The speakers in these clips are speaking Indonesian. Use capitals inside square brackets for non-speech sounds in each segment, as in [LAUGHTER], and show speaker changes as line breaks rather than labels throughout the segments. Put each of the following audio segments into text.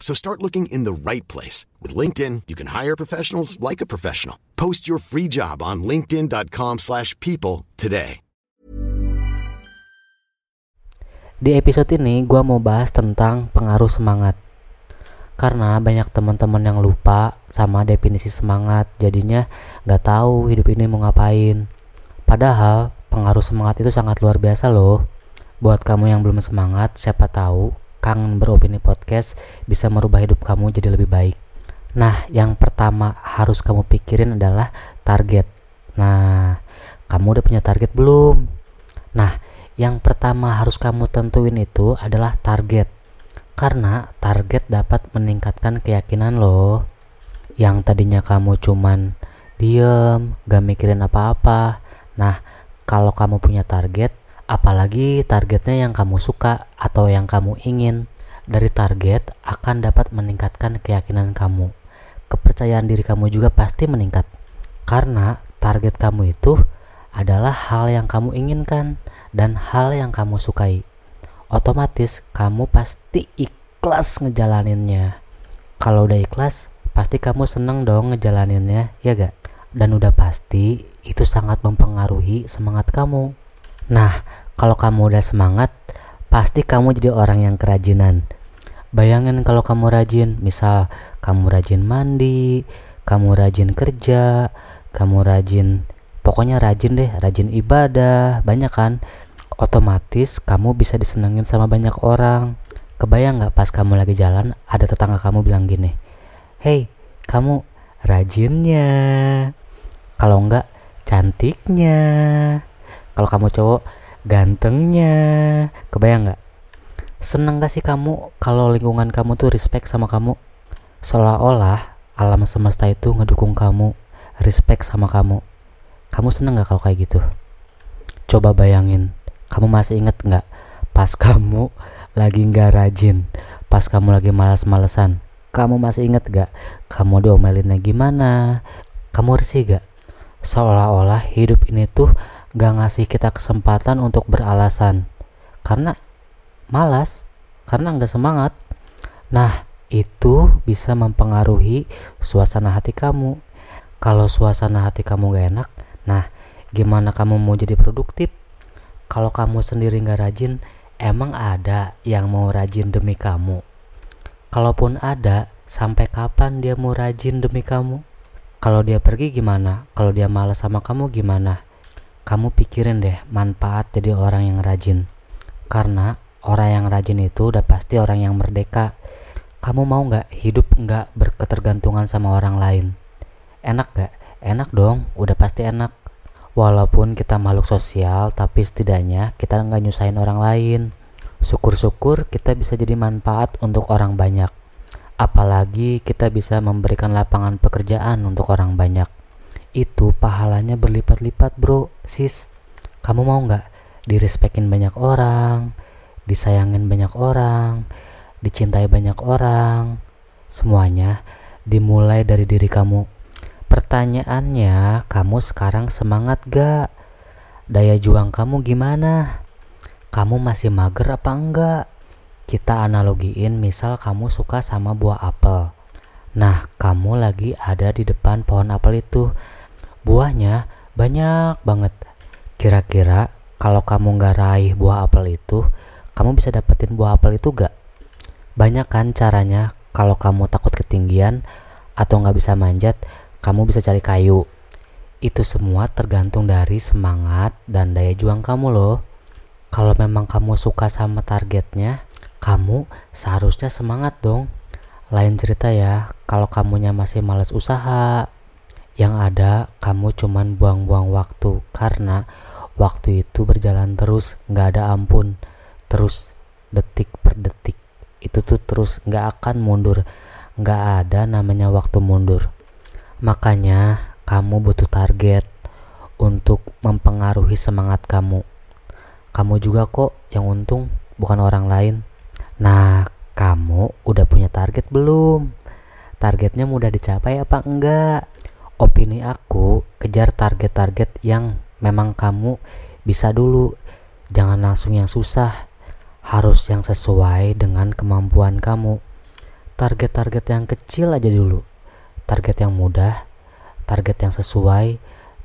So start looking in the right place. With LinkedIn, you can hire professionals like a professional. Post your free job on linkedin.com slash people today.
Di episode ini gue mau bahas tentang pengaruh semangat. Karena banyak teman-teman yang lupa sama definisi semangat, jadinya nggak tahu hidup ini mau ngapain. Padahal pengaruh semangat itu sangat luar biasa loh. Buat kamu yang belum semangat, siapa tahu Kang Beropini Podcast bisa merubah hidup kamu jadi lebih baik. Nah, yang pertama harus kamu pikirin adalah target. Nah, kamu udah punya target belum? Nah, yang pertama harus kamu tentuin itu adalah target. Karena target dapat meningkatkan keyakinan loh. Yang tadinya kamu cuman diem, gak mikirin apa-apa. Nah, kalau kamu punya target, apalagi targetnya yang kamu suka atau yang kamu ingin, dari target akan dapat meningkatkan keyakinan kamu. Kepercayaan diri kamu juga pasti meningkat. Karena target kamu itu adalah hal yang kamu inginkan dan hal yang kamu sukai. Otomatis kamu pasti ikhlas ngejalaninnya. Kalau udah ikhlas, pasti kamu seneng dong ngejalaninnya, ya gak? Dan udah pasti itu sangat mempengaruhi semangat kamu. Nah, kalau kamu udah semangat, pasti kamu jadi orang yang kerajinan. Bayangin kalau kamu rajin, misal kamu rajin mandi, kamu rajin kerja, kamu rajin pokoknya rajin deh rajin ibadah banyak kan? Otomatis kamu bisa disenengin sama banyak orang. Kebayang nggak pas kamu lagi jalan ada tetangga kamu bilang gini hey kamu rajinnya. Kalau enggak cantiknya kalau kamu cowok gantengnya kebayang nggak seneng gak sih kamu kalau lingkungan kamu tuh respect sama kamu seolah-olah alam semesta itu ngedukung kamu respect sama kamu kamu seneng gak kalau kayak gitu? Coba bayangin, kamu masih inget gak pas [LAUGHS] kamu lagi gak rajin, pas kamu lagi malas-malesan, kamu masih inget gak kamu diomelinnya gimana? Kamu risih gak? Seolah-olah hidup ini tuh gak ngasih kita kesempatan untuk beralasan karena malas, karena gak semangat. Nah, itu bisa mempengaruhi suasana hati kamu. Kalau suasana hati kamu gak enak, Nah, gimana kamu mau jadi produktif? Kalau kamu sendiri nggak rajin, emang ada yang mau rajin demi kamu? Kalaupun ada, sampai kapan dia mau rajin demi kamu? Kalau dia pergi gimana? Kalau dia malas sama kamu gimana? Kamu pikirin deh manfaat jadi orang yang rajin. Karena orang yang rajin itu udah pasti orang yang merdeka. Kamu mau nggak hidup nggak berketergantungan sama orang lain? Enak gak? Enak dong, udah pasti enak. Walaupun kita makhluk sosial, tapi setidaknya kita nggak nyusahin orang lain. Syukur-syukur kita bisa jadi manfaat untuk orang banyak. Apalagi kita bisa memberikan lapangan pekerjaan untuk orang banyak. Itu pahalanya berlipat-lipat bro, sis. Kamu mau nggak direspekin banyak orang, disayangin banyak orang, dicintai banyak orang? Semuanya dimulai dari diri kamu Pertanyaannya, kamu sekarang semangat gak? Daya juang kamu gimana? Kamu masih mager apa enggak? Kita analogiin misal kamu suka sama buah apel. Lagi ada di depan pohon apel itu. Buahnya banyak banget. Kira-kira kalau kamu nggak raih buah apel itu, kamu bisa dapetin buah apel itu gak? Banyak kan caranya kalau kamu takut ketinggian atau nggak bisa manjat, kamu bisa cari kayu. Itu semua tergantung dari semangat dan daya juang kamu loh. Kalau memang kamu suka sama targetnya, kamu seharusnya semangat dong. Lain cerita ya, kalau kamunya masih males usaha, yang ada kamu cuman buang-buang waktu karena waktu itu berjalan terus, nggak ada ampun, terus detik per detik. Itu tuh terus nggak akan mundur, nggak ada namanya waktu mundur. Makanya kamu butuh target untuk mempengaruhi semangat kamu. Kamu juga kok yang untung, bukan orang lain. Nah, kamu udah punya target belum? Targetnya mudah dicapai apa enggak? Opini aku, kejar target-target yang memang kamu bisa dulu. Jangan langsung yang susah. Harus yang sesuai dengan kemampuan kamu. Target-target yang kecil aja dulu. Target yang mudah, target yang sesuai,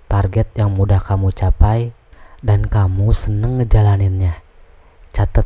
target yang mudah kamu capai, dan kamu seneng ngejalaninnya. Catet